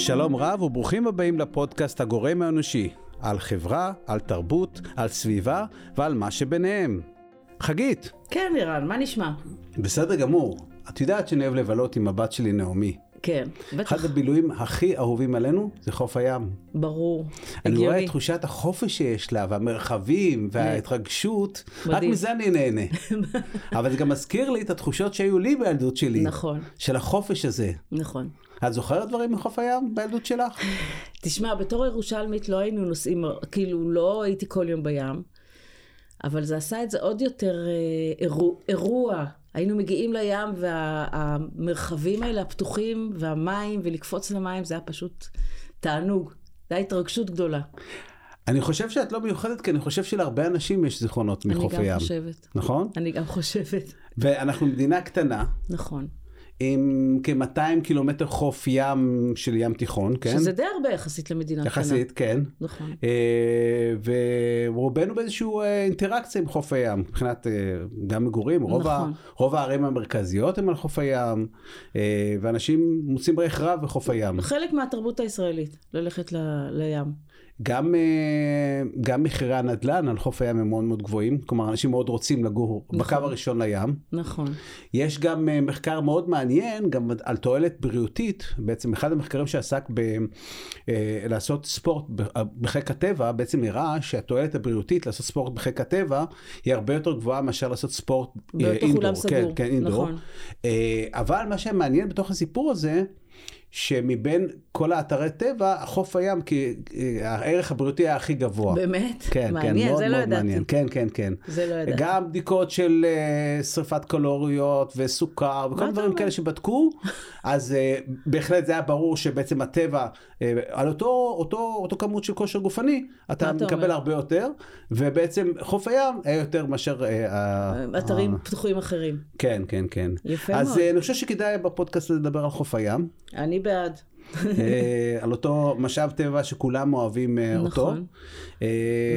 שלום רב וברוכים הבאים לפודקאסט הגורם האנושי, על חברה, על תרבות, על סביבה ועל מה שביניהם. חגית. כן, לירן, מה נשמע? בסדר גמור. את יודעת שאני אוהב לבלות עם הבת שלי נעמי. כן, בטח. אחד הבילויים הכי אהובים עלינו זה חוף הים. ברור, אני הגיוני. רואה את תחושת החופש שיש לה, והמרחבים, וההתרגשות, מדהים. רק מזה אני נהנה. אבל זה גם מזכיר לי את התחושות שהיו לי בילדות שלי. נכון. של החופש הזה. נכון. את זוכרת דברים מחוף הים בילדות שלך? תשמע, בתור ירושלמית לא היינו נוסעים, כאילו לא הייתי כל יום בים, אבל זה עשה את זה עוד יותר אה, אירוע. אירוע. היינו מגיעים לים והמרחבים האלה הפתוחים והמים ולקפוץ למים זה היה פשוט תענוג. זו הייתה התרגשות גדולה. אני חושב שאת לא מיוחדת כי אני חושב שלהרבה אנשים יש זיכרונות מחוף הים. אני גם חושבת. נכון? אני גם חושבת. ואנחנו מדינה קטנה. נכון. עם כ-200 קילומטר חוף ים של ים תיכון, כן? שזה די הרבה יחסית למדינה קטנה. יחסית, כן. נכון. אה, ורובנו באיזושהי אה, אינטראקציה עם חוף הים, מבחינת אה, גם מגורים, רוב, נכון. ה, רוב הערים המרכזיות הם על חוף הים, אה, ואנשים מוצאים ריח רב בחוף הים. חלק מהתרבות הישראלית, ללכת ל, לים. גם, אה, גם מחירי הנדל"ן על חוף הים הם מאוד מאוד גבוהים, כלומר אנשים מאוד רוצים לגור נכון. בקו הראשון לים. נכון. יש גם אה, מחקר מאוד מעניין, גם על תועלת בריאותית, בעצם אחד המחקרים שעסק בלעשות אה, ספורט בחיק הטבע, בעצם נראה שהתועלת הבריאותית לעשות ספורט בחיק הטבע היא הרבה יותר גבוהה מאשר לעשות ספורט אינדור. כן, כן, אינדור. נכון. אבל מה שמעניין בתוך הסיפור הזה, שמבין כל האתרי טבע, חוף הים, כי אה, הערך הבריאותי היה הכי גבוה. באמת? כן, כן מעניין, כן, מאוד זה מאוד לא ידעתי. מעניין. כן, כן, כן. זה לא ידעתי. גם בדיקות של uh, שריפת קלוריות וסוכר וכל דברים כאלה שבדקו, אז uh, בהחלט זה היה ברור שבעצם הטבע, uh, על אותו, אותו, אותו כמות של כושר גופני, אתה מקבל אומר? הרבה יותר, ובעצם חוף הים היה יותר מאשר... Uh, אתרים uh, פתוחים אחרים. כן, כן, כן. יפה אז, מאוד. אז uh, אני חושב שכדאי בפודקאסט לדבר על חוף הים. אני בעד. אה, על אותו משאב טבע שכולם אוהבים אה, אותו. נכון. אה,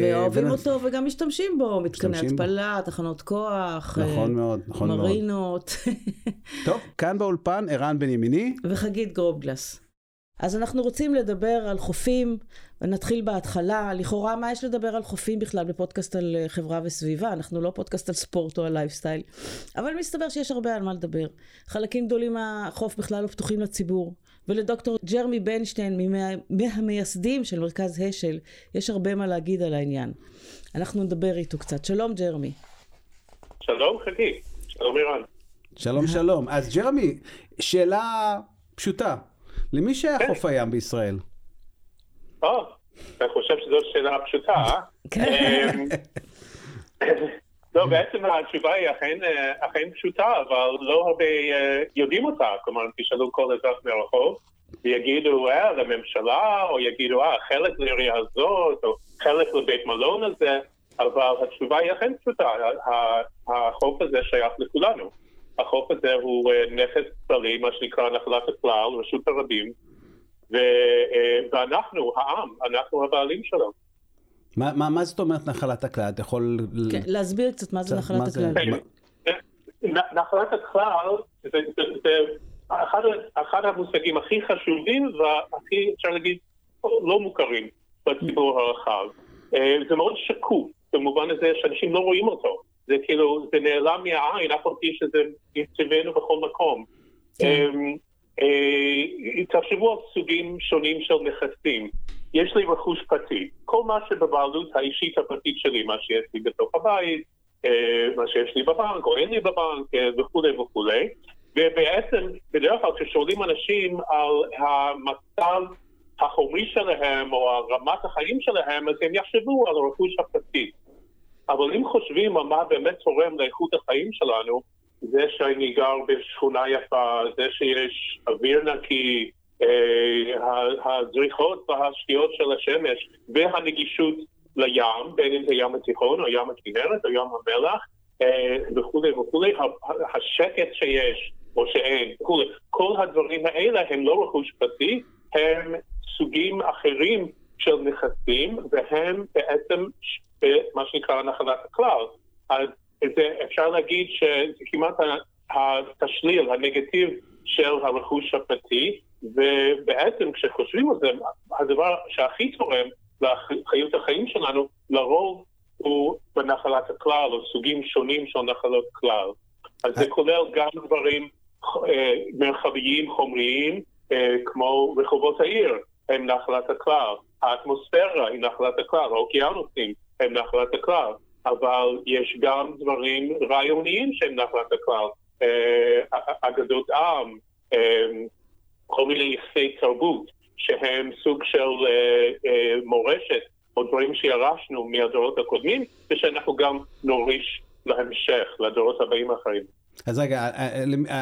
ואוהבים אותו וגם משתמשים בו, מתקני התפלה, תחנות כוח. נכון מאוד, נכון מאוד. מרינות. טוב, כאן באולפן ערן בן ימיני. וחגית גרובגלס. אז אנחנו רוצים לדבר על חופים, ונתחיל בהתחלה. לכאורה, מה יש לדבר על חופים בכלל בפודקאסט על חברה וסביבה? אנחנו לא פודקאסט על ספורט או על לייפסטייל, אבל מסתבר שיש הרבה על מה לדבר. חלקים גדולים מהחוף בכלל לא פתוחים לציבור. ולדוקטור ג'רמי בנשטיין, מהמייסדים של מרכז השל, יש הרבה מה להגיד על העניין. אנחנו נדבר איתו קצת. שלום ג'רמי. שלום חגי, שלום אירן. שלום שלום. אז ג'רמי, שאלה פשוטה. למי שייך כן. חוף הים בישראל? או, אני חושב שזו שאלה פשוטה, אה? לא, בעצם התשובה היא אכן, אכן פשוטה, אבל לא הרבה uh, יודעים אותה. כלומר, תשאלו כל אזרח מהרחוב, ויגידו, אה, לממשלה, או יגידו, אה, חלק לעירייה הזאת, או חלק לבית מלון הזה, אבל התשובה היא אכן פשוטה. החוף הזה שייך לכולנו. החוף הזה הוא uh, נכס כללי, מה שנקרא נחלת הכלל, רשות הרבים, ואנחנו, העם, אנחנו הבעלים שלו. מה, מה, מה זאת אומרת נחלת הכלל? אתה יכול... כן, להסביר קצת מה זה נחלת מה הכלל. זה... נחלת הכלל זה, זה, זה אחד, אחד המושגים הכי חשובים והכי, אפשר להגיד, לא מוכרים בציבור הרחב. אה, זה מאוד שקוף, במובן הזה שאנשים לא רואים אותו. זה כאילו, זה נעלם מהעין, אף על פי שזה מסביבנו בכל מקום. כן. אמ, אה, תחשבו על סוגים שונים של נכסים. יש לי רכוש פרטי. כל מה שבבעלות האישית הפרטית שלי, מה שיש לי בתוך הבית, אה, מה שיש לי בבנק או אין לי בבנק אה, וכולי וכולי. ובעצם, בדרך כלל כששואלים אנשים על המצב החומרי שלהם או על רמת החיים שלהם, אז הם יחשבו על הרכוש הפרטי. אבל אם חושבים על מה באמת תורם לאיכות החיים שלנו, זה שאני גר בשכונה יפה, זה שיש אוויר נקי, הזריחות והשקיעות של השמש והנגישות לים, בין אם זה ים התיכון או ים הכנרת או ים המלח אה, וכולי וכולי, השקט שיש או שאין וכולי, כל הדברים האלה הם לא רכוש פרטי, הם סוגים אחרים של נכסים והם בעצם מה שנקרא נחלת הכלל. אז זה, אפשר להגיד שזה כמעט התשליל, הנגטיב של הרכוש הפרטי, ובעצם כשחושבים על זה, הדבר שהכי תורם לחיות החיים שלנו, לרוב הוא בנחלת הכלל, או סוגים שונים של נחלות כלל. אז זה כולל גם דברים אה, מרחביים, חומריים, אה, כמו רחובות העיר, הם נחלת הכלל. האטמוספירה היא נחלת הכלל, האוקיינוסים הם נחלת הכלל. אבל יש גם דברים רעיוניים שהם נחלת הכלל. אה, אגדות עם, כל מיני יחסי תרבות, שהם סוג של מורשת או דברים שירשנו מהדורות הקודמים, ושאנחנו גם נוריש להמשך, לדורות הבאים אחרים. אז רגע,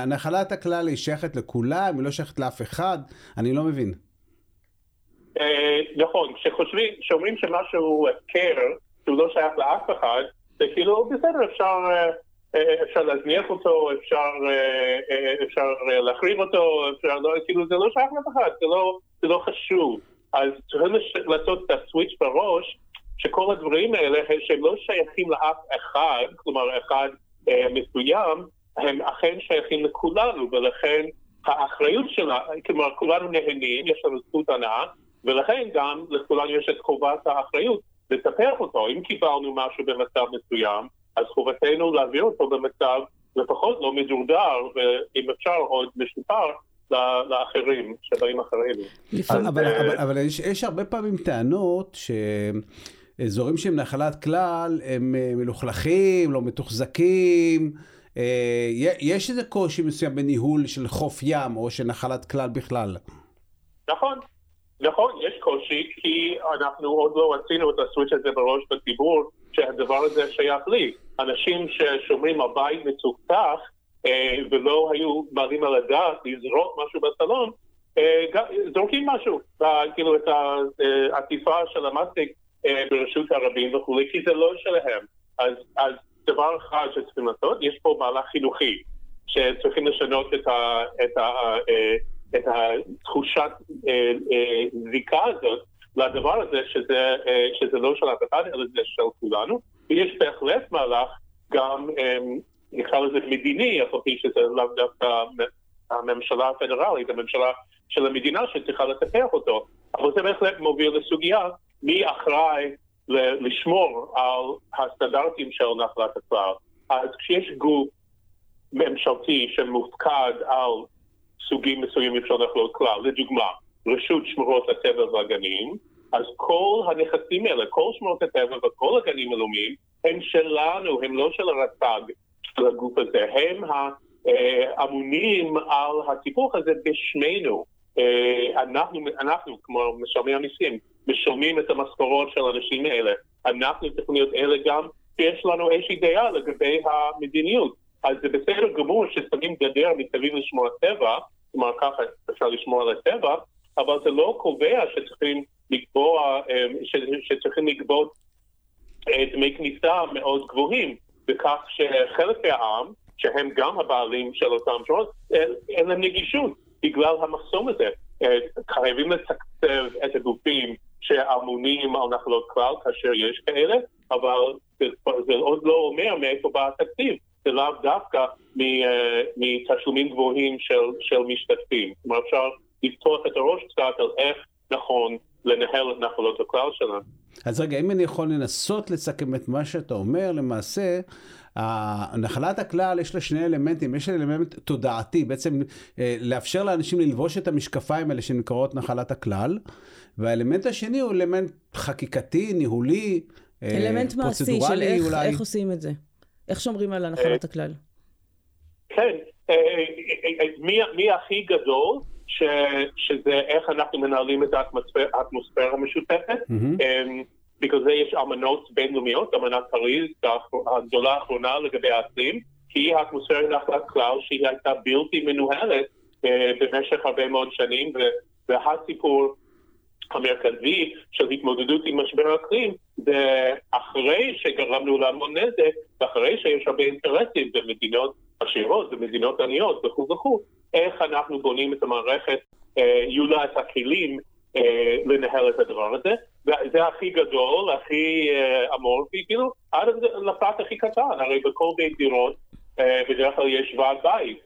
נחלת הכלל היא שייכת לכולם, היא לא שייכת לאף אחד? אני לא מבין. אה, נכון, כשחושבים, כשאומרים שמשהו הפקר, שהוא לא שייך לאף אחד, זה כאילו, בסדר, אפשר, אה, אה, אפשר להזניח אותו, אפשר, אפשר להחרים אותו, אפשר, לא, כאילו, זה לא שייך לאף אחד, זה לא, זה לא חשוב. אז צריכים לעשות את הסוויץ' בראש, שכל הדברים האלה, שהם לא שייכים לאף אחד, כלומר, אחד אה, מסוים, הם אכן שייכים לכולנו, ולכן האחריות שלה, כלומר כולנו נהנים, יש לנו זכות הנאה, ולכן גם לכולנו יש את חובת האחריות לטפח אותו. אם קיבלנו משהו במצב מסוים, אז חובתנו להעביר אותו במצב לפחות לא מדורדר, ואם אפשר עוד משופר, לאחרים שבאים אחרינו. אבל, אבל, אבל, אבל יש, יש הרבה פעמים טענות ש... אזורים שהם נחלת כלל הם אה, מלוכלכים, לא מתוחזקים. אה, יש איזה קושי מסוים בניהול של חוף ים או של נחלת כלל בכלל. נכון, נכון, יש קושי כי אנחנו עוד לא עשינו את הסוויץ' הזה בראש בציבור שהדבר הזה שייך לי. אנשים ששומרים על בית מצוחצח אה, ולא היו מעלים על הדעת לזרוק משהו בסלון, זורקים משהו, כאילו את העטיפה של המסטיק אה, ברשות הרבים וכולי, כי זה לא שלהם. אז, אז דבר אחד שצריכים לעשות, יש פה מהלך חינוכי, שצריכים לשנות את, ה, את, ה, אה, את התחושת אה, זיקה הזאת לדבר הזה, שזה, שזה לא של אף אחד, אלא זה של כולנו, ויש בהחלט מהלך גם, נקרא לזה מדיני, אף פי שזה לאו דווקא הממשלה הפדרלית, הממשלה של המדינה שצריכה לטפח אותו, אבל זה בהחלט מוביל לסוגיה מי אחראי לשמור על הסטנדרטים של נחלת הכלל. אז כשיש גוף ממשלתי שמופקד על סוגים מסוימים של נחלות כלל, לדוגמה, רשות שמורות הטבע והגנים, אז כל הנכסים האלה, כל שמורות הטבע וכל הגנים הלאומיים, הם שלנו, הם לא של הרט"ג, של הגוף הזה, הם האמונים על הטיפוח הזה בשמנו. אה, אנחנו, אנחנו, כמו משלמי המיסים, משלמים את המשכורות של האנשים האלה. אנחנו צריכים להיות אלה גם שיש לנו איזושהי דעה לגבי המדיניות. אז זה בסדר גמור ששמים גדר מסביב לשמור הטבע, כלומר ככה אפשר לשמור על הטבע, אבל זה לא קובע שצריכים לקבוע, אה, שצריכים לגבות אה, דמי כניסה מאוד גבוהים, בכך שחלק מהעם, שהם גם הבעלים של אותם שמות, אה, אין להם נגישות בגלל המחסום הזה. חייבים לתקצב את הגופים שאמונים על נחלות כלל כאשר יש כאלה, אבל זה, זה עוד לא אומר מאיפה בא התקציב. זה לאו דווקא אה, מתשלומים גבוהים של, של משתתפים. כלומר, אפשר לפתוח את הראש קצת על איך נכון לנהל את נחלות הכלל שלנו. אז רגע, אם אני יכול לנסות לסכם את מה שאתה אומר, למעשה, נחלת הכלל יש לה שני אלמנטים, יש לה אלמנט תודעתי, בעצם אה, לאפשר לאנשים ללבוש את המשקפיים האלה שנקראות נחלת הכלל, והאלמנט השני הוא אלמנט חקיקתי, ניהולי, אה, אלמנט מעשי של איך, אולי. איך עושים את זה, איך שומרים על הנחלת הכלל. כן, אה, מי, מי הכי גדול? ש, שזה איך אנחנו מנהלים את האטמוספירה המשותפת. Mm-hmm. בגלל זה יש אמנות בינלאומיות, אמנת פריז, הגדולה האחרונה לגבי האקלים, כי האטמוספירה נחלת כלל שהיא הייתה בלתי מנוהלת אה, במשך הרבה מאוד שנים, והסיפור המרכזי של התמודדות עם משבר האקלים זה אחרי שגרמנו להמון נזק, ואחרי שיש הרבה אינטרסים במדינות עשירות, במדינות עניות וכו' וכו', איך אנחנו בונים את המערכת, אה, יהיו לה את הכלים אה, לנהל את הדבר הזה. זה הכי גדול, הכי אה, אמורפי, כאילו, עד לפרט הכי קטן, הרי בכל בית דירות אה, בדרך כלל יש ועד בית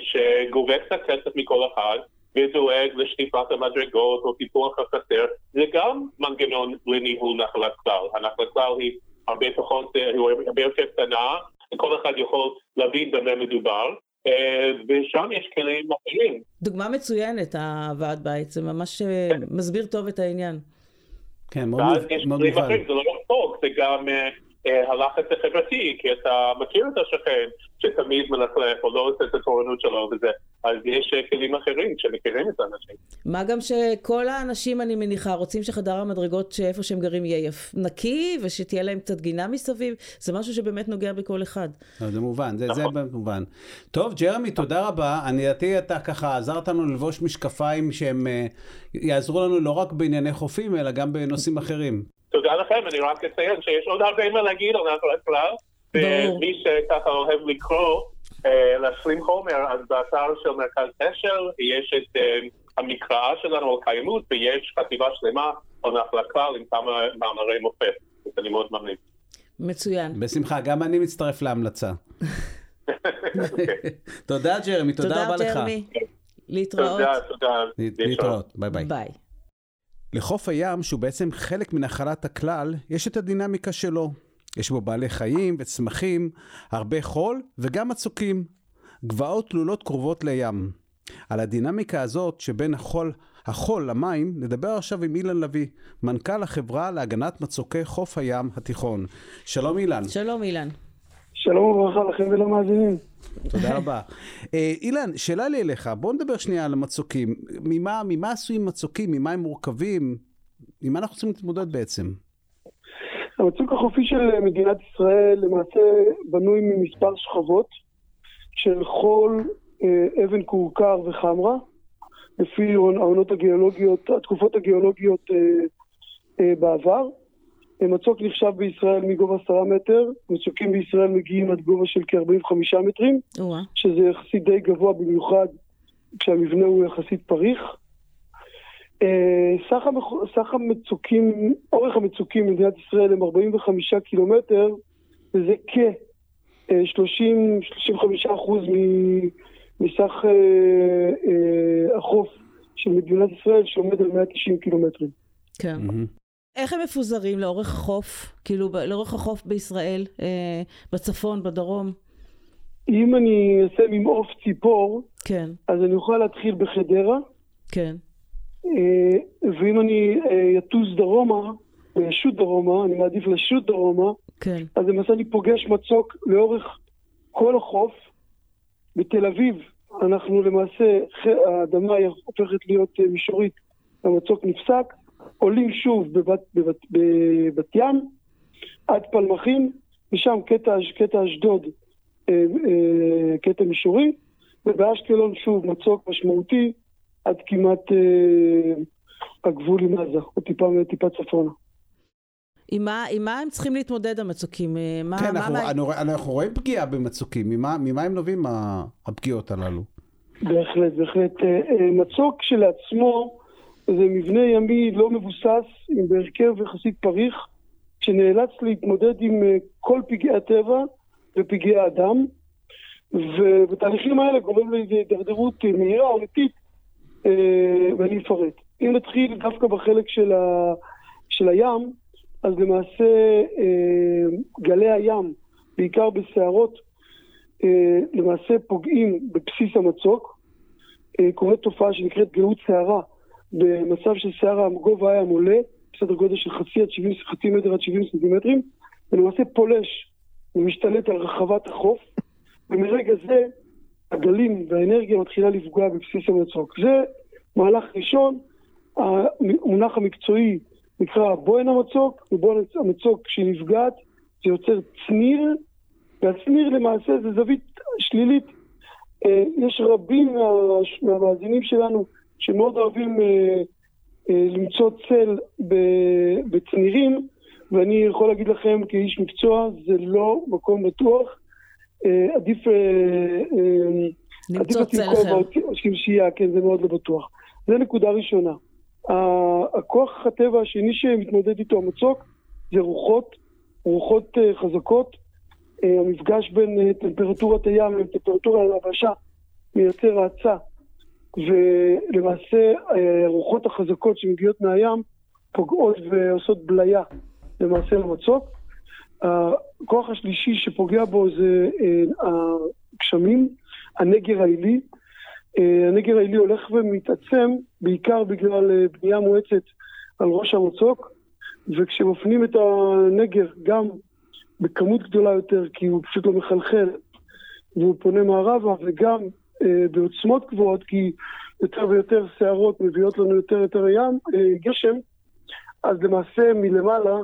שגובה קצת כסף מכל אחד, ודואג לשטיפת המדרגות או טיפוח החסר, זה גם מנגנון לניהול נחלת כלל. הנחלת כלל היא הרבה פחות, היא הרבה יותר קטנה, וכל אחד יכול להבין במה מדובר. ושם יש כלים אחרים. דוגמה מצוינת, הוועד בית, זה ממש מסביר טוב את העניין. כן, מאוד מובן. ואז יש כלים אחרים, זה לא רק חוק, זה גם הלחץ החברתי, כי אתה מכיר את השכן שתמיד מלכלך או לא עושה את התורנות שלו וזה, אז יש כלים אחרים שמכירים את האנשים. מה גם שכל האנשים, אני מניחה, רוצים שחדר המדרגות שאיפה שהם גרים יהיה נקי, ושתהיה להם קצת גינה מסביב, זה משהו שבאמת נוגע בכל אחד. לא, זה מובן, זה, זה מובן. טוב, ג'רמי, תודה רבה. אני לדעתי אתה ככה עזרת לנו ללבוש משקפיים שהם יעזרו לנו לא רק בענייני חופים, אלא גם בנושאים אחרים. תודה לכם, אני רק אציין שיש עוד הרבה מה להגיד על נחלת כלל, ומי שככה אוהב לקרוא, להשלים חומר, אז באתר של מרכז אשל יש את המקראה שלנו על קיימות, ויש חטיבה שלמה על נחלת כלל עם כמה מאמרי מופת, אז אני מאוד ממליץ. מצוין. בשמחה, גם אני מצטרף להמלצה. תודה ג'רמי, תודה רבה לך. תודה ג'רמי. להתראות. תודה, תודה. להתראות, bye bye. bye. לחוף הים, שהוא בעצם חלק מנחלת הכלל, יש את הדינמיקה שלו. יש בו בעלי חיים וצמחים, הרבה חול וגם מצוקים. גבעות תלולות קרובות לים. על הדינמיקה הזאת שבין החול, החול למים, נדבר עכשיו עם אילן לביא, מנכ"ל החברה להגנת מצוקי חוף הים התיכון. שלום אילן. שלום אילן. שלום וברכה לכם ולמאזינים. תודה רבה. אילן, שאלה לי אליך, בוא נדבר שנייה על המצוקים. ממה, ממה עשויים מצוקים? ממה הם מורכבים? ממה אנחנו צריכים להתמודד בעצם? המצוק החופי של מדינת ישראל למעשה בנוי ממספר שכבות של חול, אבן כורכר וחמרה, לפי העונות הגיאולוגיות, התקופות הגיאולוגיות בעבר. מצוק נחשב בישראל מגובה עשרה מטר, מצוקים בישראל מגיעים עד גובה של כ-45 מטרים, שזה יחסית די גבוה במיוחד כשהמבנה הוא יחסית פריך. סך, המח... סך המצוקים, אורך המצוקים במדינת ישראל הם 45 קילומטר, וזה כ-30-35 אחוז מסך אה, אה, החוף של מדינת ישראל, שעומד על 190 קילומטרים. כן. Mm-hmm. איך הם מפוזרים לאורך החוף, כאילו לאורך החוף בישראל, אה, בצפון, בדרום? אם אני אעשה ממעוף ציפור, כן. אז אני אוכל להתחיל בחדרה. כן. אה, ואם אני אה, אטוס דרומה, לשוט דרומה, אני מעדיף לשוט דרומה, כן. אז למעשה אני פוגש מצוק לאורך כל החוף. בתל אביב אנחנו למעשה, האדמה הופכת להיות מישורית, המצוק נפסק. עולים שוב בבת, בבת, בבת ים, עד פלמחים, משם קטע, קטע אשדוד, אה, אה, קטע מישורי, ובאשקלון שוב מצוק משמעותי עד כמעט אה, הגבול עם עזה, או טיפה, טיפה צפונה. עם מה, עם מה הם צריכים להתמודד המצוקים? מה, כן, מה, אנחנו, מה... אנחנו, אנחנו רואים פגיעה במצוקים, ממה, ממה הם נובעים הפגיעות הללו? בהחלט, בהחלט. מצוק כשלעצמו, זה מבנה ימי לא מבוסס, עם בהרכב יחסית פריך, שנאלץ להתמודד עם כל פגעי הטבע ופגעי האדם, ובתהליכים האלה גורם להידרדרות מהירה או איטית, ואני אפרט. אם נתחיל דווקא בחלק של, ה, של הים, אז למעשה גלי הים, בעיקר בסערות, למעשה פוגעים בבסיס המצוק. קורית תופעה שנקראת גאות שערה. במצב של שערה, גובה הים עולה, בסדר גודל של חצי עד 70, חצי מטר עד 70 סנטימטרים, ולמעשה פולש ומשתלט על רחבת החוף, ומרגע זה הגלים והאנרגיה מתחילה לפגוע בבסיס המצוק. זה מהלך ראשון, המונח המקצועי נקרא בוהן המצוק, ובוהן המצוק שנפגעת זה יוצר צניר, והצניר למעשה זה זווית שלילית. יש רבים מה, מהמאזינים שלנו שמאוד אוהבים אה, אה, למצוא צל בצנירים, ואני יכול להגיד לכם כאיש מקצוע, זה לא מקום בטוח. אה, עדיף... אה, אה, למצוא צל אחר. שיהיה, כן, זה מאוד לא בטוח. זה נקודה ראשונה. הכוח הטבע השני שמתמודד איתו המצוק זה רוחות, רוחות אה, חזקות. אה, המפגש בין אה, טמפרטורת הים לטמפרטורה היבשה מייצר האצה ולמעשה הרוחות החזקות שמגיעות מהים פוגעות ועושות בליה למעשה למצוק. הכוח השלישי שפוגע בו זה הגשמים, הנגר העילי. הנגר העילי הולך ומתעצם בעיקר בגלל בנייה מואצת על ראש המצוק, וכשמפנים את הנגר גם בכמות גדולה יותר, כי הוא פשוט לא מחלחל, והוא פונה מערבה, וגם אה, בעוצמות גבוהות, כי יותר ויותר שערות מביאות לנו יותר יותר ים, אה, גשם, אז למעשה מלמעלה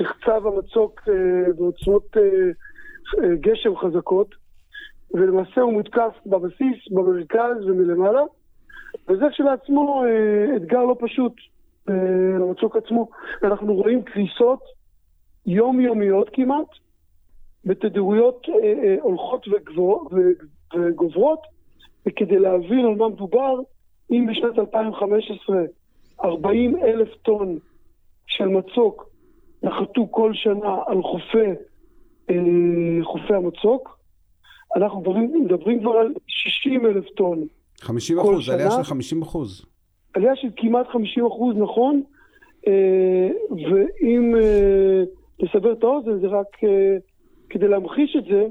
נחצב המצוק אה, בעוצמות אה, אה, גשם חזקות, ולמעשה הוא מותקף בבסיס, במרכז ומלמעלה, וזה כשלעצמו אה, אתגר לא פשוט. למצוק עצמו. אנחנו רואים קריסות יומיומיות כמעט, בתדירויות אה, אה, הולכות וגבור, וגוברות, וכדי להבין על מה מדובר, אם בשנת 2015 40 אלף טון של מצוק נחתו כל שנה על חופי, אה, חופי המצוק, אנחנו מדברים, מדברים כבר על 60 אלף טון. 50 אחוז, עלייה של 50 אחוז. עלייה של כמעט 50 אחוז, נכון, אה, ואם אה, נסבר את האוזן, זה רק אה, כדי להמחיש את זה,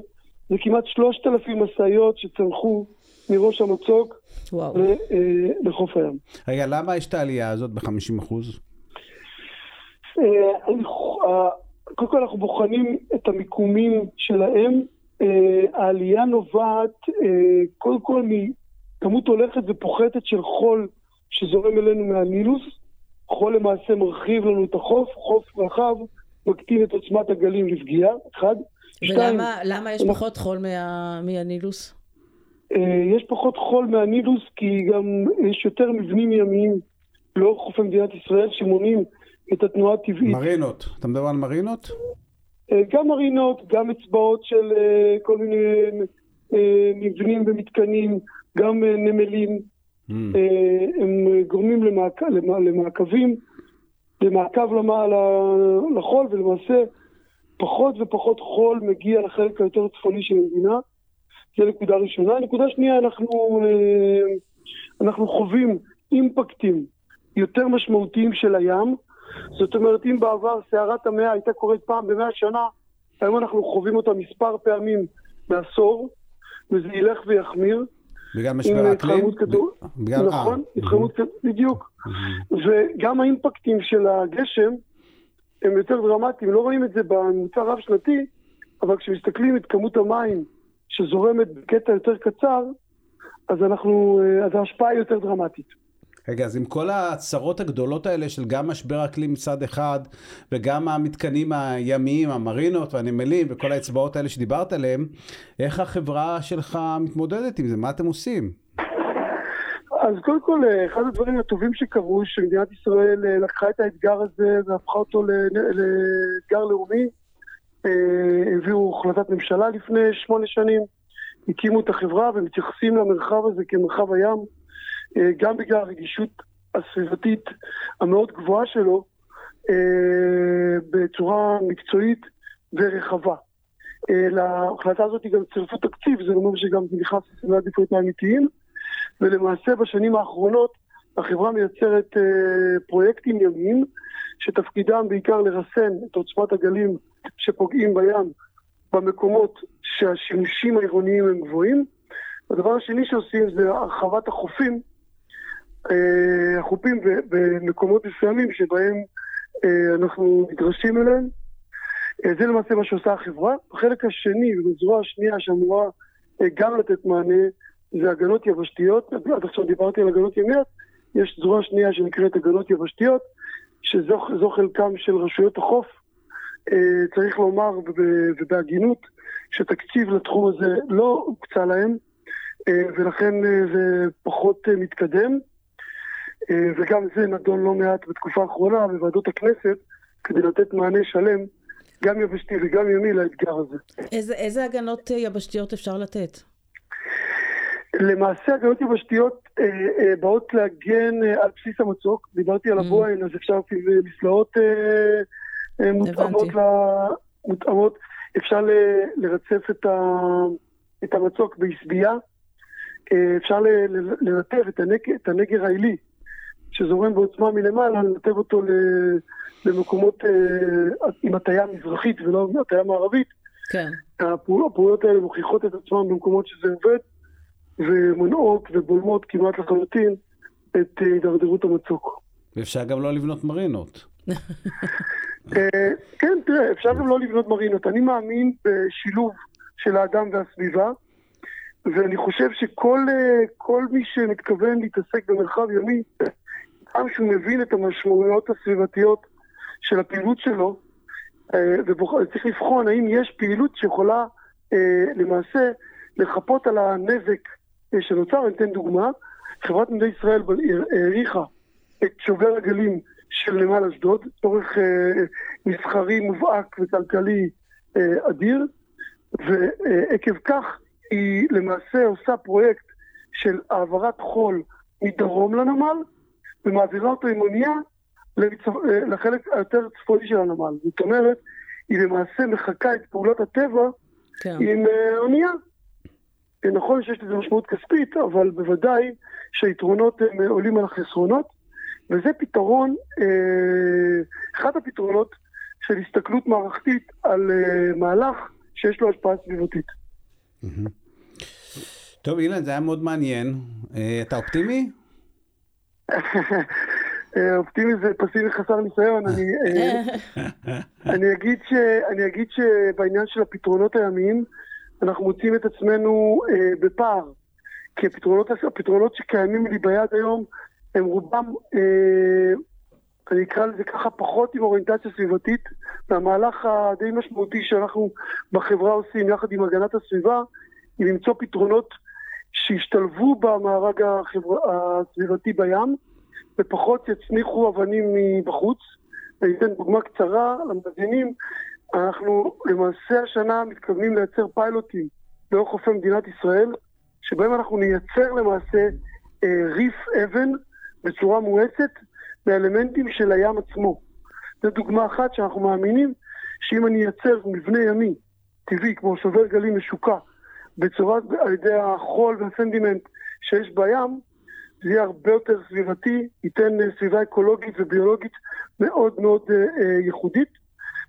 זה כמעט 3,000 משאיות שצנחו מראש המצוק לחוף הים. רגע, למה יש את העלייה הזאת ב-50 אחוז? קודם כל אנחנו בוחנים את המיקומים שלהם. העלייה נובעת קודם כל מכמות הולכת ופוחתת של חול שזורם אלינו מהנילוס, חול למעשה מרחיב לנו את החוף, חוף רחב, מקטין את עוצמת הגלים לפגיעה, אחד. ולמה למה יש פחות חול מה, מהנילוס? אה, יש פחות חול מהנילוס כי גם יש יותר מבנים ימיים לאורך חופי מדינת ישראל שמונעים את התנועה הטבעית. מרינות, אתה מדבר על מרינות? אה, גם מרינות, גם אצבעות של אה, כל מיני מבנים ומתקנים, גם נמלים. Mm. אה, הם גורמים למעק... למעקבים, למעקב לחול, ולמעשה פחות ופחות חול מגיע לחלק היותר צפוני של המדינה. זו נקודה ראשונה. נקודה שנייה, אנחנו, אה, אנחנו חווים אימפקטים יותר משמעותיים של הים. זאת אומרת, אם בעבר סערת המאה הייתה קורית פעם במאה שנה, היום אנחנו חווים אותה מספר פעמים בעשור, וזה ילך ויחמיר. בגלל משבר האקלים? בגלל... נכון, התחממות, בדיוק. וגם האימפקטים של הגשם הם יותר דרמטיים, לא רואים את זה בממוצע רב-שנתי, אבל כשמסתכלים את כמות המים שזורמת בקטע יותר קצר, אז אנחנו, אה, אז ההשפעה היא יותר דרמטית. רגע, אז עם כל הצרות הגדולות האלה של גם משבר אקלים מצד אחד, וגם המתקנים הימיים, המרינות והנמלים, וכל האצבעות האלה שדיברת עליהם, איך החברה שלך מתמודדת עם זה? מה אתם עושים? אז קודם כל, אחד הדברים הטובים שקרו, שמדינת ישראל אה, לקחה את האתגר הזה והפכה אותו לאתגר לאומי. אה, הביאו החלטת ממשלה לפני שמונה שנים, הקימו את החברה ומתייחסים למרחב הזה כמרחב הים. אה, גם בגלל הרגישות הסביבתית המאוד גבוהה שלו, אה, בצורה מקצועית ורחבה. להחלטה הזאת גם צירפו תקציב, זה אומר שגם זה נכנס לסדרי העדיפויות האמיתיים, ולמעשה בשנים האחרונות החברה מייצרת פרויקטים ימיים, שתפקידם בעיקר לרסן את עוצמת הגלים שפוגעים בים במקומות שהשימושים העירוניים הם גבוהים. הדבר השני שעושים זה הרחבת החופים אה, החופים במקומות מסוימים שבהם אה, אנחנו נדרשים אליהם. אה, זה למעשה מה שעושה החברה. החלק השני, וזרוע השנייה שאמורה גם לתת מענה, זה הגנות יבשתיות. עד עכשיו דיברתי על הגנות ימיות, יש זרוע שנייה שנקראת הגנות יבשתיות, שזו חלקם של רשויות החוף. צריך לומר ובהגינות שתקציב לתחום הזה לא הוקצה להם, ולכן זה פחות מתקדם. אה, וגם זה נדון לא מעט בתקופה האחרונה בוועדות הכנסת, כדי לתת מענה שלם, גם יבשתי וגם ימי לאתגר הזה. איזה, איזה הגנות אה, יבשתיות אפשר לתת? למעשה הגנות יבשתיות אה, אה, באות להגן אה, על בסיס המצוק, דיברתי על mm. הבוהן, אז אפשר מסלעות אה, אה, מותאמות, ל, מותאמות, אפשר ל, לרצף את, ה, את המצוק בעשבייה, אה, אפשר לנתב את, הנג, את הנגר העילי, שזורם בעוצמה מלמעלה, לנתב אותו למקומות אה, עם הטיה מזרחית ולא הטיה מערבית. כן. הפעולות האלה מוכיחות את עצמן במקומות שזה עובד, ומונעות ובולמות כמעט לחלוטין את הידרדרות המצוק. ואפשר גם לא לבנות מרינות. כן, תראה, אפשר גם לא לבנות מרינות. אני מאמין בשילוב של האדם והסביבה. ואני חושב שכל אה, מי שמתכוון להתעסק במרחב ימי, גם שהוא מבין את המשמעויות הסביבתיות של הפעילות שלו, אה, וצריך לבחון האם יש פעילות שיכולה אה, למעשה לחפות על הנזק שנוצר. אני אתן דוגמה, חברת נמלי ישראל העריכה את שובר הגלים של נמל אשדוד, צורך מסחרי מובהק וכלכלי אדיר, ועקב כך היא למעשה עושה פרויקט של העברת חול מדרום לנמל, ומעבירה אותו עם אונייה לחלק היותר צפוני של הנמל. זאת אומרת, היא למעשה מחקה את פעולות הטבע כן. עם אה, אונייה. נכון שיש לזה משמעות כספית, אבל בוודאי שהיתרונות הם אה, עולים על החסרונות, וזה פתרון, אה, אחד הפתרונות של הסתכלות מערכתית על מהלך שיש לו השפעה סביבתית. טוב, אילן, זה היה מאוד מעניין. אה, אתה אופטימי? אה, אופטימי זה פסיבי חסר ניסיון. אני, אה, אני, אגיד ש, אני אגיד שבעניין של הפתרונות הימיים, אנחנו מוצאים את עצמנו אה, בפער. כי הפתרונות, הפתרונות שקיימים לי ביד היום, הם רובם, אה, אני אקרא לזה ככה, פחות עם אוריינטציה סביבתית, והמהלך הדי משמעותי שאנחנו בחברה עושים יחד עם הגנת הסביבה, היא למצוא פתרונות שישתלבו במארג החבר... הסביבתי בים ופחות יצניחו אבנים מבחוץ. אני אתן דוגמה קצרה למאזינים. אנחנו למעשה השנה מתכוונים לייצר פיילוטים לאורך חופי מדינת ישראל, שבהם אנחנו נייצר למעשה אה, ריף אבן בצורה מואצת באלמנטים של הים עצמו. זו דוגמה אחת שאנחנו מאמינים שאם אני אייצר מבנה ימי טבעי כמו שובר גלים משוקע בצורה, על ידי החול והסנטימנט שיש בים, זה יהיה הרבה יותר סביבתי, ייתן אה, סביבה אקולוגית וביולוגית מאוד מאוד אה, אה, ייחודית.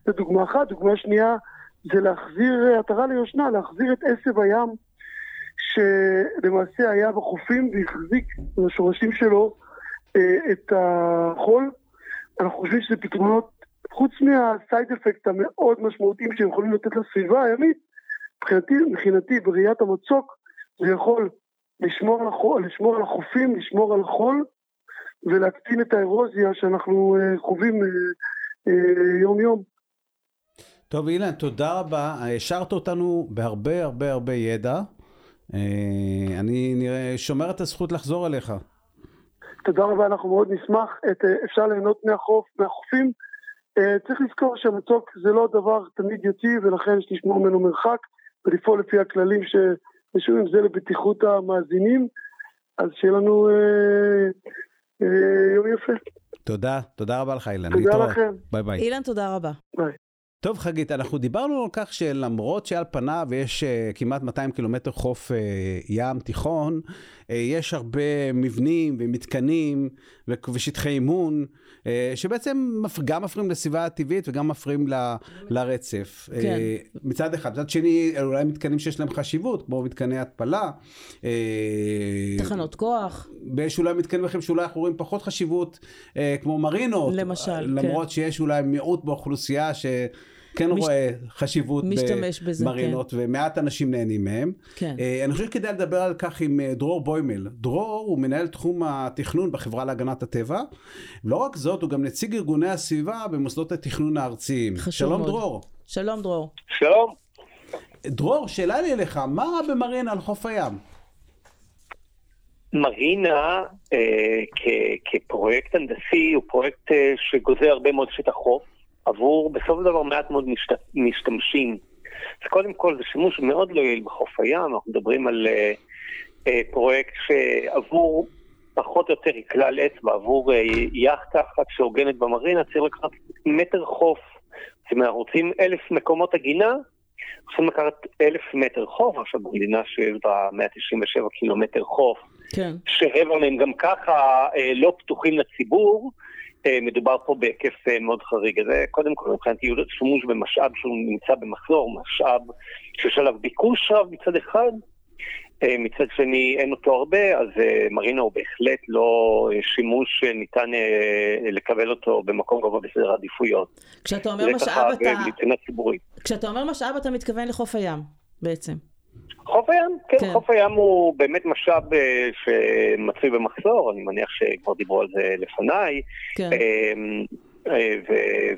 זו דוגמה אחת. דוגמה שנייה זה להחזיר עטרה ליושנה, להחזיר את עשב הים, שלמעשה היה בחופים והחזיק בשורשים שלו את החול. אנחנו חושבים שזה פתרונות, חוץ מהסייד אפקט המאוד משמעותיים שהם יכולים לתת לסביבה הימית, מבחינתי, מבחינתי בראיית המצוק זה יכול לשמור על, החול, לשמור על החופים, לשמור על החול ולהקטין את האירוזיה שאנחנו uh, חווים uh, יום יום. טוב אילן, תודה רבה, השארת אותנו בהרבה הרבה הרבה ידע. אני שומר את הזכות לחזור אליך. תודה רבה, אנחנו מאוד נשמח. את, אפשר ליהנות מהחוף, מהחופים. צריך לזכור שהמצוק זה לא דבר תמיד יוציא ולכן יש לשמור ממנו מרחק. ולפעול לפי הכללים שקשורים עם זה לבטיחות המאזינים, אז שיהיה לנו אה, אה, יום יפה. תודה, תודה רבה לך אילן. תודה לכם. ביי ביי. אילן, תודה רבה. ביי. טוב חגית, אנחנו דיברנו על כך שלמרות שעל פניו יש אה, כמעט 200 קילומטר חוף אה, ים תיכון, uh, יש הרבה מבנים ומתקנים ושטחי אימון, שבעצם גם מפריעים לסביבה הטבעית וגם מפריעים ל, לרצף. כן. Uh, מצד אחד. מצד שני, אולי מתקנים שיש להם חשיבות, כמו מתקני התפלה. Uh, תחנות כוח. ויש אולי מתקנים אחרים שאולי אנחנו רואים פחות חשיבות, כמו מרינות. למשל, למרות כן. שיש אולי מיעוט באוכלוסייה ש... כן מש... רואה חשיבות במרינות, כן. ומעט אנשים נהנים מהם. כן. Uh, אני חושב שכדאי לדבר על כך עם uh, דרור בוימל. דרור הוא מנהל תחום התכנון בחברה להגנת הטבע. לא רק זאת, הוא גם נציג ארגוני הסביבה במוסדות התכנון הארציים. חשוב שלום מאוד. דרור. שלום דרור. שלום. דרור, שאלה לי אליך, מה רע במרינה על חוף הים? מרינה אה, כ- כפרויקט הנדסי הוא פרויקט אה, שגוזר הרבה מאוד שטח חוף. עבור של דבר מעט מאוד משת, משתמשים. אז קודם כל זה שימוש מאוד לא יעיל בחוף הים, אנחנו מדברים על אה, אה, פרויקט שעבור פחות או יותר כלל אצבע, עבור אה, יאכטה אחת שהוגנת במרינה, צריך לקחת מטר חוף. זאת אומרת, אנחנו רוצים אלף מקומות עגינה, צריכים לקחת אלף מטר חוף, עכשיו במדינה שיש בה 197 קילומטר חוף, כן. שרבע מהם גם ככה אה, לא פתוחים לציבור, מדובר פה בהיקף אה, מאוד חריג. זה קודם כל מבחינתי שימוש במשאב שהוא נמצא במחזור, משאב שיש עליו ביקוש רב מצד אחד, אה, מצד שני אין אותו הרבה, אז אה, מרינה הוא בהחלט לא אה, שימוש שניתן לקבל אותו במקום גבוה בסדר העדיפויות. כשאתה אומר משאב אתה... מבחינה ציבורית. כשאתה אומר משאב אתה מתכוון לחוף הים בעצם. חוף הים, כן, כן. חוף הים הוא באמת משאב שמצוי במחסור, אני מניח שכבר דיברו על זה לפניי. כן.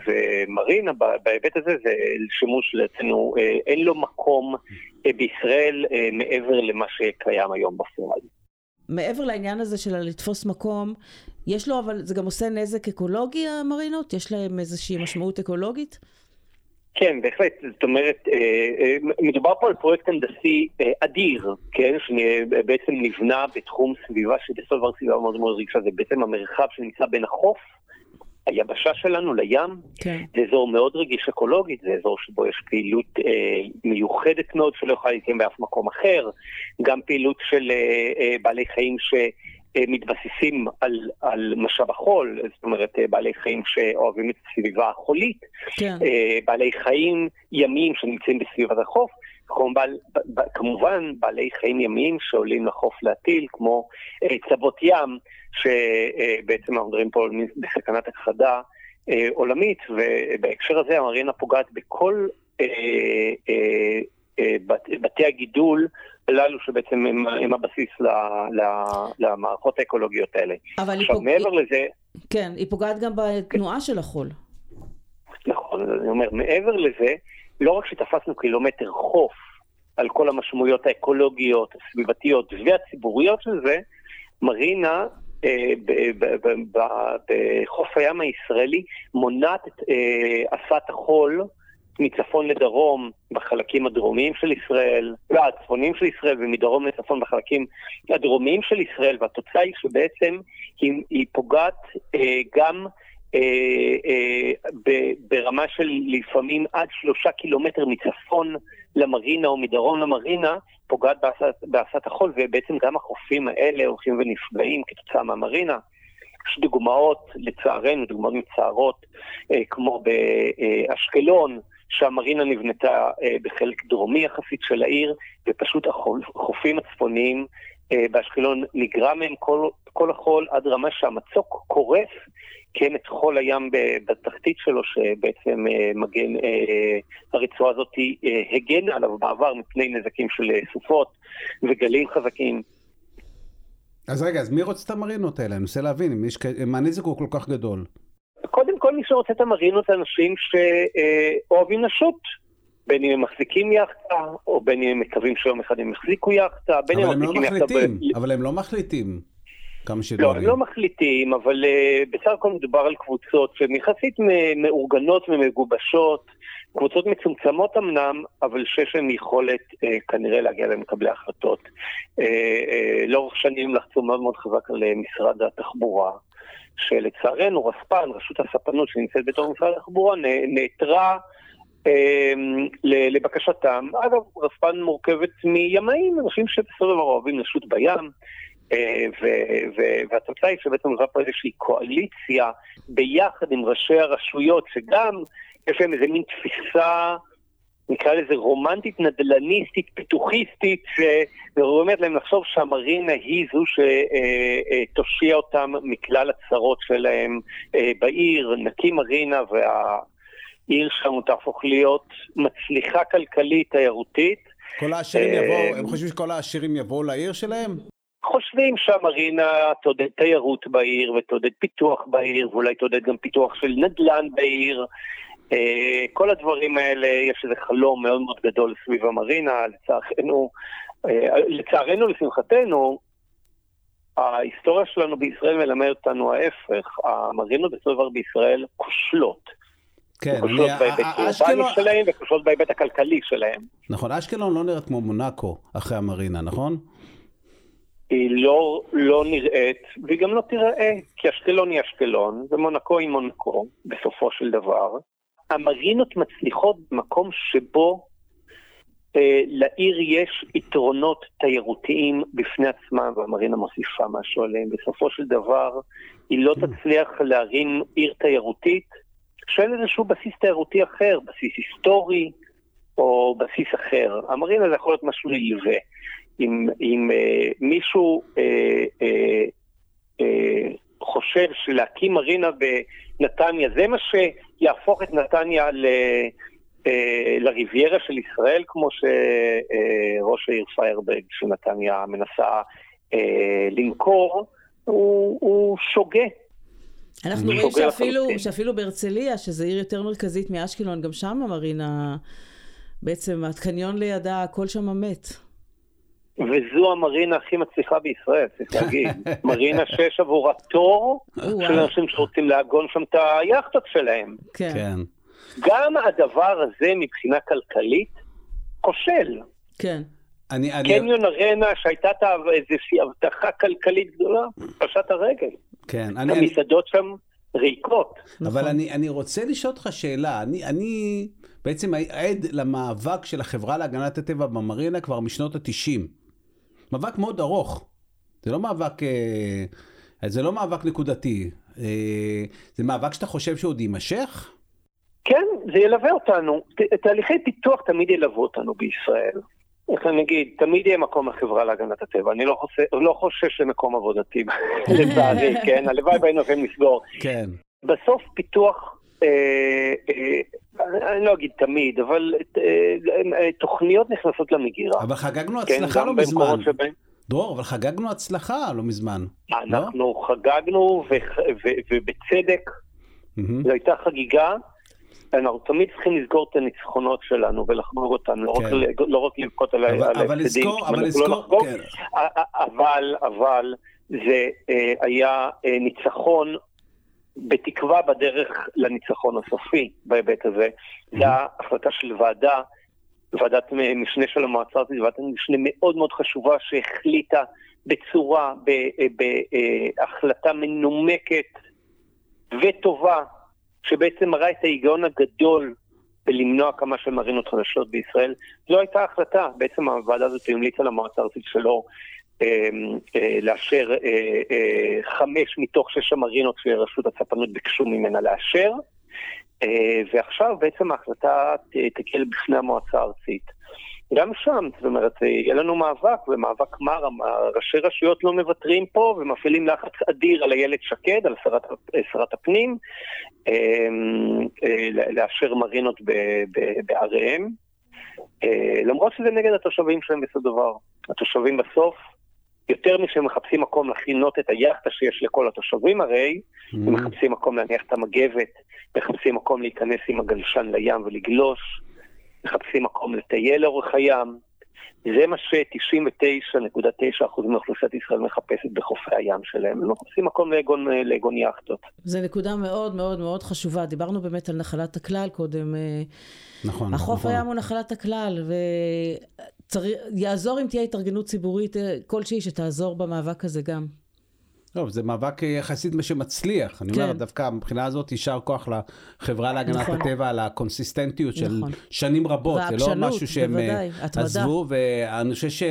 ומרינה בהיבט הזה זה שימוש לעצמנו, אין לו מקום בישראל מעבר למה שקיים היום בפועל. מעבר לעניין הזה של לתפוס מקום, יש לו, אבל זה גם עושה נזק אקולוגי המרינות? יש להם איזושהי משמעות אקולוגית? כן, בהחלט. זאת אומרת, מדובר פה על פרויקט הנדסי אדיר, כן, שבעצם נבנה בתחום סביבה שבסופו של דבר סביבה מאוד מאוד רגשה, זה בעצם המרחב שנמצא בין החוף היבשה שלנו לים, כן. זה אזור מאוד רגיש אקולוגית, זה אזור שבו יש פעילות אה, מיוחדת מאוד שלא יכולה להתקיים באף מקום אחר, גם פעילות של אה, אה, בעלי חיים שמתבססים על, על משאב החול, זאת אומרת אה, בעלי חיים שאוהבים את הסביבה החולית, כן. אה, בעלי חיים ימיים שנמצאים בסביבת החוף, כמובן, כמובן בעלי חיים ימיים שעולים לחוף להטיל, כמו אה, צבות ים, שבעצם אנחנו מדברים פה בסכנת הכחדה אה, עולמית, ובהקשר הזה המרינה פוגעת בכל אה, אה, אה, בתי הגידול הללו שבעצם הם, הם הבסיס ל, ל, למערכות האקולוגיות האלה. אבל עכשיו, פוג... מעבר היא... לזה... כן, היא פוגעת גם בתנועה כן. של החול. נכון, אני אומר, מעבר לזה, לא רק שתפסנו קילומטר חוף על כל המשמעויות האקולוגיות, הסביבתיות והציבוריות של זה, מרינה אה, בחוף הים הישראלי מונעת את אה, אסת החול מצפון לדרום בחלקים הדרומיים של ישראל, לא, הצפוניים של ישראל ומדרום לצפון בחלקים הדרומיים של ישראל, והתוצאה היא שבעצם היא, היא פוגעת אה, גם אה, אה, ברמה של לפעמים עד שלושה קילומטר מצפון למרינה או מדרום למרינה, פוגעת בעשת החול, ובעצם גם החופים האלה הולכים ונפגעים כתוצאה מהמרינה. יש דוגמאות, לצערנו, דוגמאות מצערות, אה, כמו באשקלון, שהמרינה נבנתה בחלק דרומי יחסית של העיר, ופשוט החופים הצפוניים באשקלון נגרע מהם כל, כל החול עד רמה שהמצוק קורס כן את חול הים בתחתית שלו, שבעצם אה, מגן, אה, הרצועה הזאת אה, הגנה עליו בעבר מפני נזקים של סופות וגלים חזקים. אז רגע, אז מי רוצה את המרינות האלה? אני מנסה להבין, מה הנזק הוא כל כך גדול? כל מי שרוצה את המרינות זה אנשים שאוהבים לשוט. בין אם הם מחזיקים יאכטה, או בין אם הם מקווים שיום אחד הם יחזיקו יאכטה, בין אם הם מחזיקים יאכטה... אבל הם לא מחליטים, אבל הם לא מחליטים. כמה שידורים. לא, הם לא מחליטים, אבל uh, בסך הכל מדובר על קבוצות שהן יחסית מאורגנות ומגובשות, קבוצות מצומצמות אמנם, אבל שיש להן יכולת uh, כנראה להגיע למקבלי החלטות. Uh, uh, לאורך שנים לחצו מאוד מאוד חזק על משרד התחבורה. שלצערנו רספ"ן, רשות הספנות שנמצאת בתור משרד התחבורה, נעתרה לבקשתם. אגב, רספ"ן מורכבת מימאים, אנשים שבסופו של דבר אוהבים לשוט בים, אה, והתוצאה היא שבעצם נוצרה פה איזושהי קואליציה ביחד עם ראשי הרשויות, שגם יש להם איזה מין תפיסה, נקרא לזה רומנטית, נדל"ניסטית, פיתוחיסטית, שגורמת להם לחשוב שהמרינה היא זו שתושיע אה, אה, אותם מכלל הצרות שלהם בעיר, נקים מרינה והעיר שלנו תהפוך להיות מצליחה כלכלית, תיירותית. כל העשירים יבואו, הם חושבים שכל העשירים יבואו לעיר שלהם? חושבים שהמרינה תעודד תיירות בעיר ותעודד פיתוח בעיר ואולי תעודד גם פיתוח של נדל"ן בעיר. אה, כל הדברים האלה, יש איזה חלום מאוד מאוד גדול סביב המרינה, לצערנו, אה, לצערנו, לשמחתנו, ההיסטוריה שלנו בישראל מלמד אותנו ההפך, המרינות בסופו של בישראל כושלות. כן, כושלות בהיבט האורבני שלהם וכושלות בהיבט הכלכלי שלהם. נכון, אשקלון לא נראית כמו מונאקו אחרי המרינה, נכון? היא לא, לא נראית, והיא גם לא תיראה, כי אשקלון היא אשקלון, ומונקו היא מונקו, בסופו של דבר. המרינות מצליחות במקום שבו אה, לעיר יש יתרונות תיירותיים בפני עצמם, והמרינה מוסיפה משהו עליהם. בסופו של דבר, היא לא תצליח להרים עיר תיירותית שאין איזשהו בסיס תיירותי אחר, בסיס היסטורי או בסיס אחר. המרינה זה יכול להיות משהו נלווה. אם, אם אה, מישהו אה, חושב שלהקים מרינה בנתניה זה מה שיהפוך את נתניה ל... אה, לריביירה של ישראל, כמו שראש העיר פיירברג של נתניה מנסה אה, למכור, הוא, הוא שוגה. אנחנו רואים שאפילו, שאפילו בהרצליה, שזו עיר יותר מרכזית מאשקלון, גם שם המרינה, בעצם הקניון לידה, הכל שם מת. וזו המרינה הכי מצליחה בישראל, צריך להגיד. מרינה שיש עבורה תור של אנשים שרוצים לעגון שם את היאכטות שלהם. כן. כן. גם הדבר הזה מבחינה כלכלית כושל. כן. אני, קניון אני... ארנה שהייתה איזושהי הבטחה כלכלית גדולה, פשט הרגל. כן. אני, המסעדות אני... שם ריקות. אבל נכון. אני, אני רוצה לשאול אותך שאלה. אני, אני בעצם עד למאבק של החברה להגנת הטבע במרינה כבר משנות ה-90. מאבק מאוד ארוך. זה לא מאבק, אה, זה לא מאבק נקודתי. אה, זה מאבק שאתה חושב שעוד יימשך? כן, זה ילווה אותנו. תהליכי פיתוח תמיד ילוו אותנו בישראל. איך אני אגיד, תמיד יהיה מקום לחברה להגנת הטבע. אני לא, חושב, לא חושש למקום עבודתי, לצערי, כן? הלוואי והיינו יכולים לסגור. כן. בסוף פיתוח, אה, אה, אני לא אגיד תמיד, אבל אה, אה, תוכניות נכנסות למגירה. אבל חגגנו כן, הצלחה לא מזמן. דרור, אבל חגגנו הצלחה לא מזמן. אנחנו לא? חגגנו, ובצדק. זו הייתה חגיגה. אנחנו תמיד צריכים לזכור את הניצחונות שלנו ולחגוג אותם, לא, כן. רק, לא רק לבכות על ההפסדים. אבל לזכור, אבל לא לזכור, כן. אבל, אבל זה אה, היה אה, ניצחון בתקווה בדרך לניצחון הסופי בהיבט הזה. זו החלטה של ועדה, ועדת משנה של המועצה הארצית, ועדת משנה מאוד מאוד חשובה שהחליטה בצורה, בהחלטה מנומקת וטובה, שבעצם מראה את ההיגיון הגדול בלמנוע הקמה של מרינות חדשות בישראל. זו הייתה החלטה, בעצם הוועדה הזאת המליצה למועצה הארצית אה, אה, לאשר אה, אה, חמש מתוך שש המרינות שרשות הצפנות ביקשו ממנה לאשר, אה, ועכשיו בעצם ההחלטה תקל בפני המועצה הארצית. גם שם, זאת אומרת, יהיה לנו מאבק, ומאבק מר, ראשי רשויות לא מוותרים פה ומפעילים לחץ אדיר על איילת שקד, על שרת, שרת הפנים, אמ, אה, לאשר מרינות בעריהם, אה, למרות שזה נגד התושבים שלהם בסופו דבר. התושבים בסוף, יותר משהם מחפשים מקום להכינות את היאכטה שיש לכל התושבים הרי, mm-hmm. הם מחפשים מקום להניח את המגבת, מחפשים מקום להיכנס עם הגלשן לים ולגלוש. מחפשים מקום לטייל לאורך הים. זה מה ש-99.9% מאוכלוסיית ישראל מחפשת בחופי הים שלהם. הם מחפשים מקום לאגון, לאגון יאכטות. זו נקודה מאוד מאוד מאוד חשובה. דיברנו באמת על נחלת הכלל קודם. אה, נכון. החוף נכון. הים הוא נחלת הכלל, ויעזור אם תהיה התארגנות ציבורית אה, כלשהי שתעזור במאבק הזה גם. טוב, זה מאבק יחסית מה שמצליח. אני כן. אומר, דווקא מבחינה הזאת, יישר כוח לחברה להגנת נכון. הטבע על הקונסיסטנטיות של נכון. שנים רבות. זה לא משהו שהם בוודאי, עזבו, ואני חושב ש...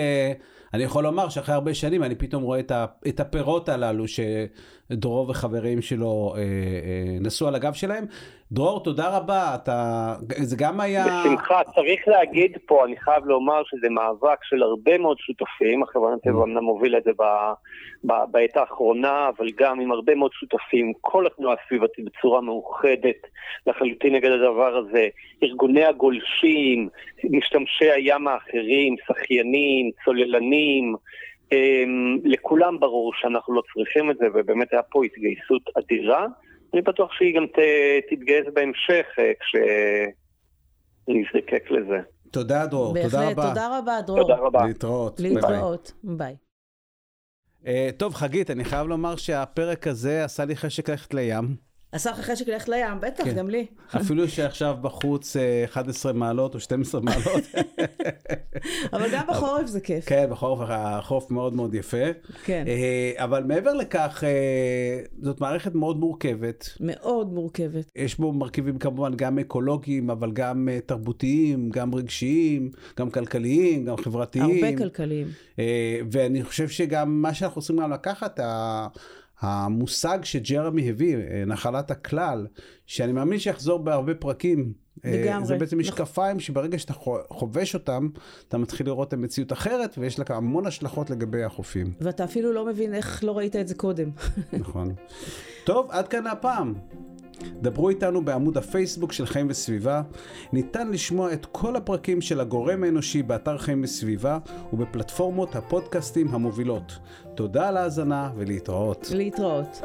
אני יכול לומר שאחרי הרבה שנים אני פתאום רואה את הפירות הללו שדרור וחברים שלו אה, אה, נסעו על הגב שלהם. דרור, תודה רבה, אתה... זה גם היה... בשמחה, צריך להגיד פה, אני חייב לומר שזה מאבק של הרבה מאוד שותפים, החברה הטבע mm. אמנם מוביל את זה בעת האחרונה, אבל גם עם הרבה מאוד שותפים, כל התנועה הסביבתית בצורה מאוחדת לחלוטין נגד הדבר הזה, ארגוני הגולשים, משתמשי הים האחרים, שחיינים, צוללנים, אמ, לכולם ברור שאנחנו לא צריכים את זה, ובאמת היה פה התגייסות אדירה. אני בטוח שהיא גם ת, תתגייס בהמשך אה, כשנזדקק לזה. תודה דרור, בהחלט, תודה רבה. תודה רבה דרור. תודה רבה. להתראות. להתראות, ביי. Uh, טוב, חגית, אני חייב לומר שהפרק הזה עשה לי חשק ללכת לים. עשה לך חשק ללכת לים, בטח, כן. גם לי. אפילו שעכשיו בחוץ אה, 11 מעלות או 12 מעלות. אבל גם בחורף זה כיף. כן, בחורף החורף מאוד מאוד יפה. כן. אה, אבל מעבר לכך, אה, זאת מערכת מאוד מורכבת. מאוד מורכבת. יש בו מרכיבים כמובן גם אקולוגיים, אבל גם אה, תרבותיים, גם רגשיים, גם כלכליים, גם חברתיים. הרבה כלכליים. אה, ואני חושב שגם מה שאנחנו צריכים גם לקחת, המושג שג'רמי הביא, אה, נחלת הכלל, שאני מאמין שיחזור בהרבה פרקים. אה, לגמרי. זה בעצם נכון. משקפיים שברגע שאתה חו- חובש אותם, אתה מתחיל לראות את המציאות אחרת, ויש לה המון השלכות לגבי החופים. ואתה אפילו לא מבין איך לא ראית את זה קודם. נכון. טוב, עד כאן הפעם. דברו איתנו בעמוד הפייסבוק של חיים וסביבה. ניתן לשמוע את כל הפרקים של הגורם האנושי באתר חיים וסביבה ובפלטפורמות הפודקאסטים המובילות. תודה על ההאזנה ולהתראות. להתראות.